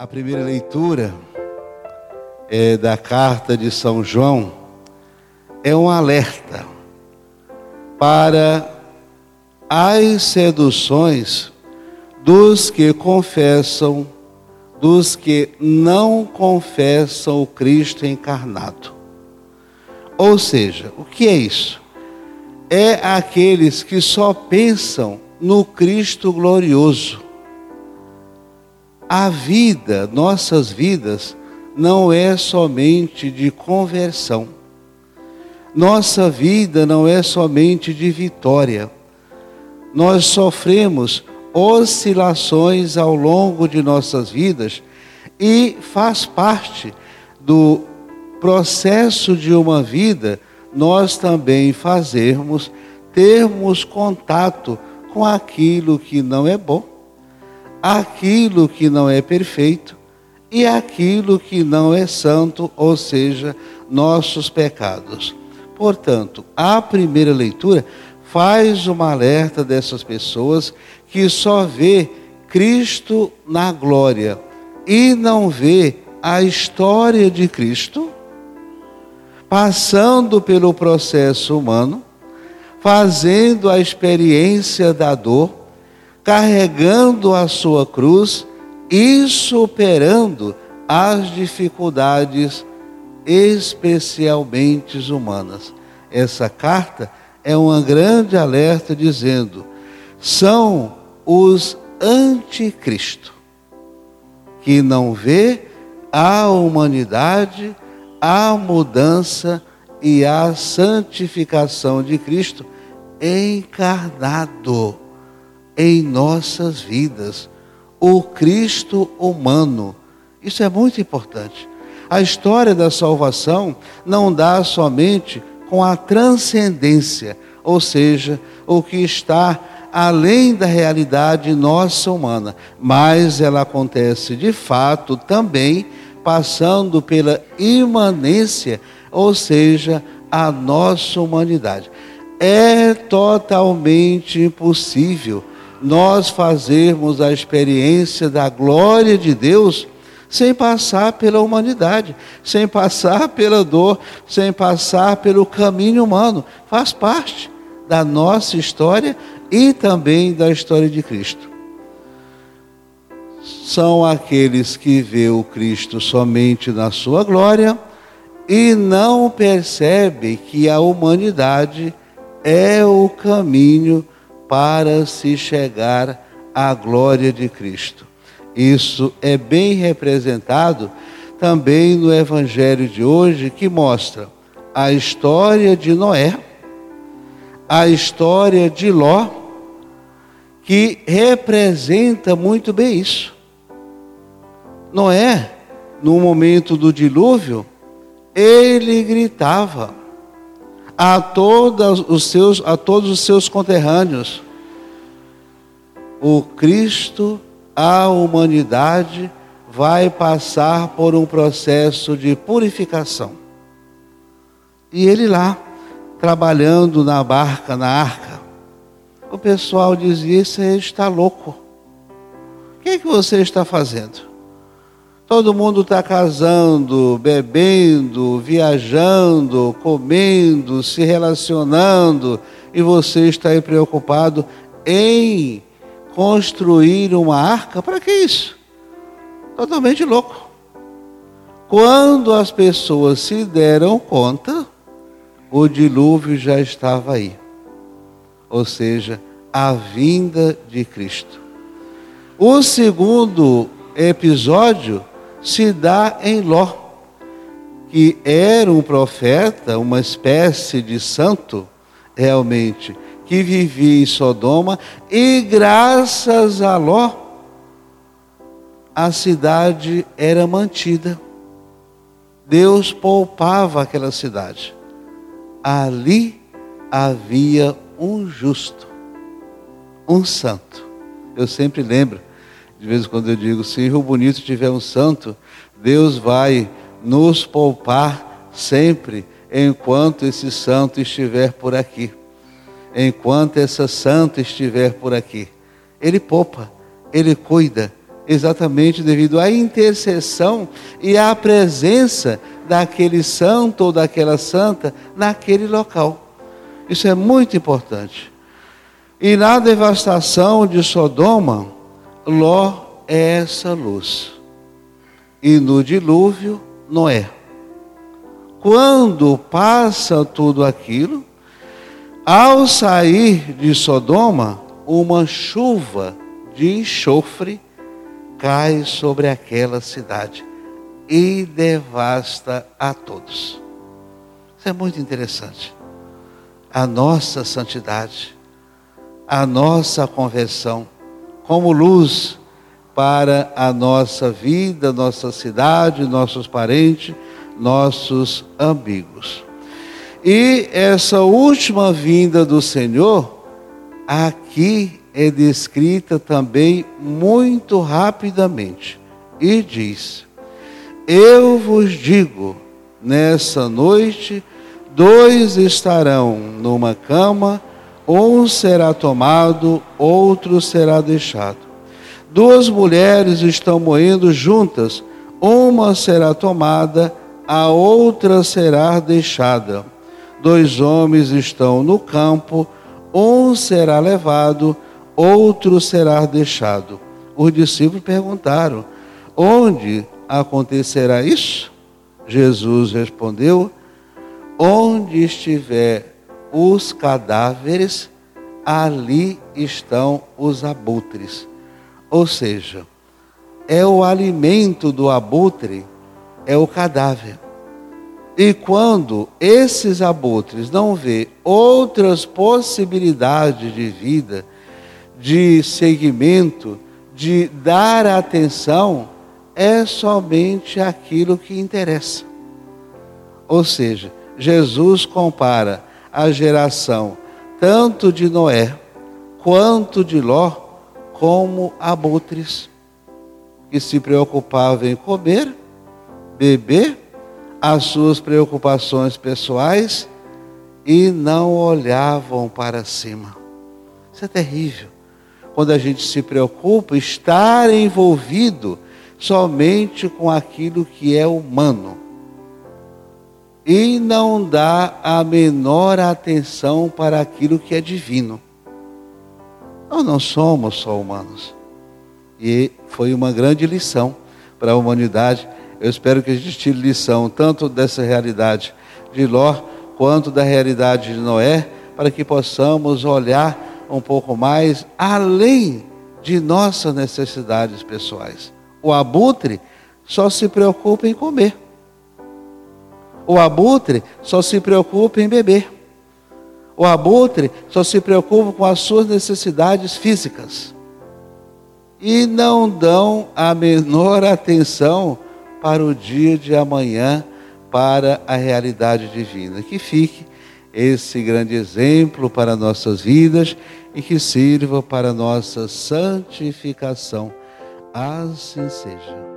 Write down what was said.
A primeira leitura é da carta de São João é um alerta para as seduções dos que confessam, dos que não confessam o Cristo encarnado. Ou seja, o que é isso? É aqueles que só pensam no Cristo glorioso a vida, nossas vidas, não é somente de conversão. Nossa vida não é somente de vitória. Nós sofremos oscilações ao longo de nossas vidas e faz parte do processo de uma vida nós também fazermos, termos contato com aquilo que não é bom aquilo que não é perfeito e aquilo que não é santo, ou seja, nossos pecados. Portanto, a primeira leitura faz uma alerta dessas pessoas que só vê Cristo na glória e não vê a história de Cristo passando pelo processo humano, fazendo a experiência da dor, carregando a sua cruz e superando as dificuldades especialmente humanas. Essa carta é um grande alerta dizendo: são os anticristo que não vê a humanidade, a mudança e a santificação de Cristo encarnado em nossas vidas. O Cristo humano. Isso é muito importante. A história da salvação não dá somente com a transcendência, ou seja, o que está além da realidade nossa humana, mas ela acontece de fato também passando pela imanência, ou seja, a nossa humanidade. É totalmente impossível nós fazermos a experiência da glória de Deus sem passar pela humanidade, sem passar pela dor, sem passar pelo caminho humano. Faz parte da nossa história e também da história de Cristo. São aqueles que vê o Cristo somente na sua glória e não percebem que a humanidade é o caminho para se chegar à glória de Cristo. Isso é bem representado também no Evangelho de hoje, que mostra a história de Noé, a história de Ló, que representa muito bem isso. Noé, no momento do dilúvio, ele gritava: a todos os seus, a todos os seus conterrâneos. O Cristo, a humanidade, vai passar por um processo de purificação. E ele lá, trabalhando na barca, na arca, o pessoal dizia: Você está louco. O que, é que você está fazendo? Todo mundo está casando, bebendo, viajando, comendo, se relacionando, e você está aí preocupado em construir uma arca? Para que isso? Totalmente louco. Quando as pessoas se deram conta, o dilúvio já estava aí. Ou seja, a vinda de Cristo. O segundo episódio se dá em Ló, que era um profeta, uma espécie de santo, realmente, que vivia em Sodoma, e graças a Ló, a cidade era mantida. Deus poupava aquela cidade. Ali havia um justo, um santo. Eu sempre lembro de vez em quando eu digo, se Rio Bonito tiver um santo, Deus vai nos poupar sempre enquanto esse santo estiver por aqui. Enquanto essa santa estiver por aqui. Ele poupa, ele cuida, exatamente devido à intercessão e à presença daquele santo ou daquela santa naquele local. Isso é muito importante. E na devastação de Sodoma, Ló é essa luz. E no dilúvio, Noé. Quando passa tudo aquilo, ao sair de Sodoma, uma chuva de enxofre cai sobre aquela cidade e devasta a todos. Isso é muito interessante. A nossa santidade, a nossa conversão, como luz para a nossa vida, nossa cidade, nossos parentes, nossos amigos. E essa última vinda do Senhor, aqui é descrita também muito rapidamente. E diz: Eu vos digo, nessa noite, dois estarão numa cama, um será tomado, outro será deixado. Duas mulheres estão moendo juntas, uma será tomada, a outra será deixada. Dois homens estão no campo, um será levado, outro será deixado. Os discípulos perguntaram: Onde acontecerá isso? Jesus respondeu: Onde estiver os cadáveres, ali estão os abutres. Ou seja, é o alimento do abutre, é o cadáver. E quando esses abutres não vê outras possibilidades de vida, de seguimento, de dar atenção, é somente aquilo que interessa. Ou seja, Jesus compara a geração tanto de Noé quanto de Ló como abutres que se preocupavam em comer, beber, as suas preocupações pessoais e não olhavam para cima. Isso é terrível quando a gente se preocupa, estar envolvido somente com aquilo que é humano e não dá a menor atenção para aquilo que é divino. Nós não somos só humanos. E foi uma grande lição para a humanidade. Eu espero que a gente tire lição tanto dessa realidade de Ló quanto da realidade de Noé, para que possamos olhar um pouco mais além de nossas necessidades pessoais. O abutre só se preocupa em comer. O abutre só se preocupa em beber. O abutre só se preocupa com as suas necessidades físicas. E não dão a menor atenção para o dia de amanhã, para a realidade divina. Que fique esse grande exemplo para nossas vidas e que sirva para nossa santificação. Assim seja.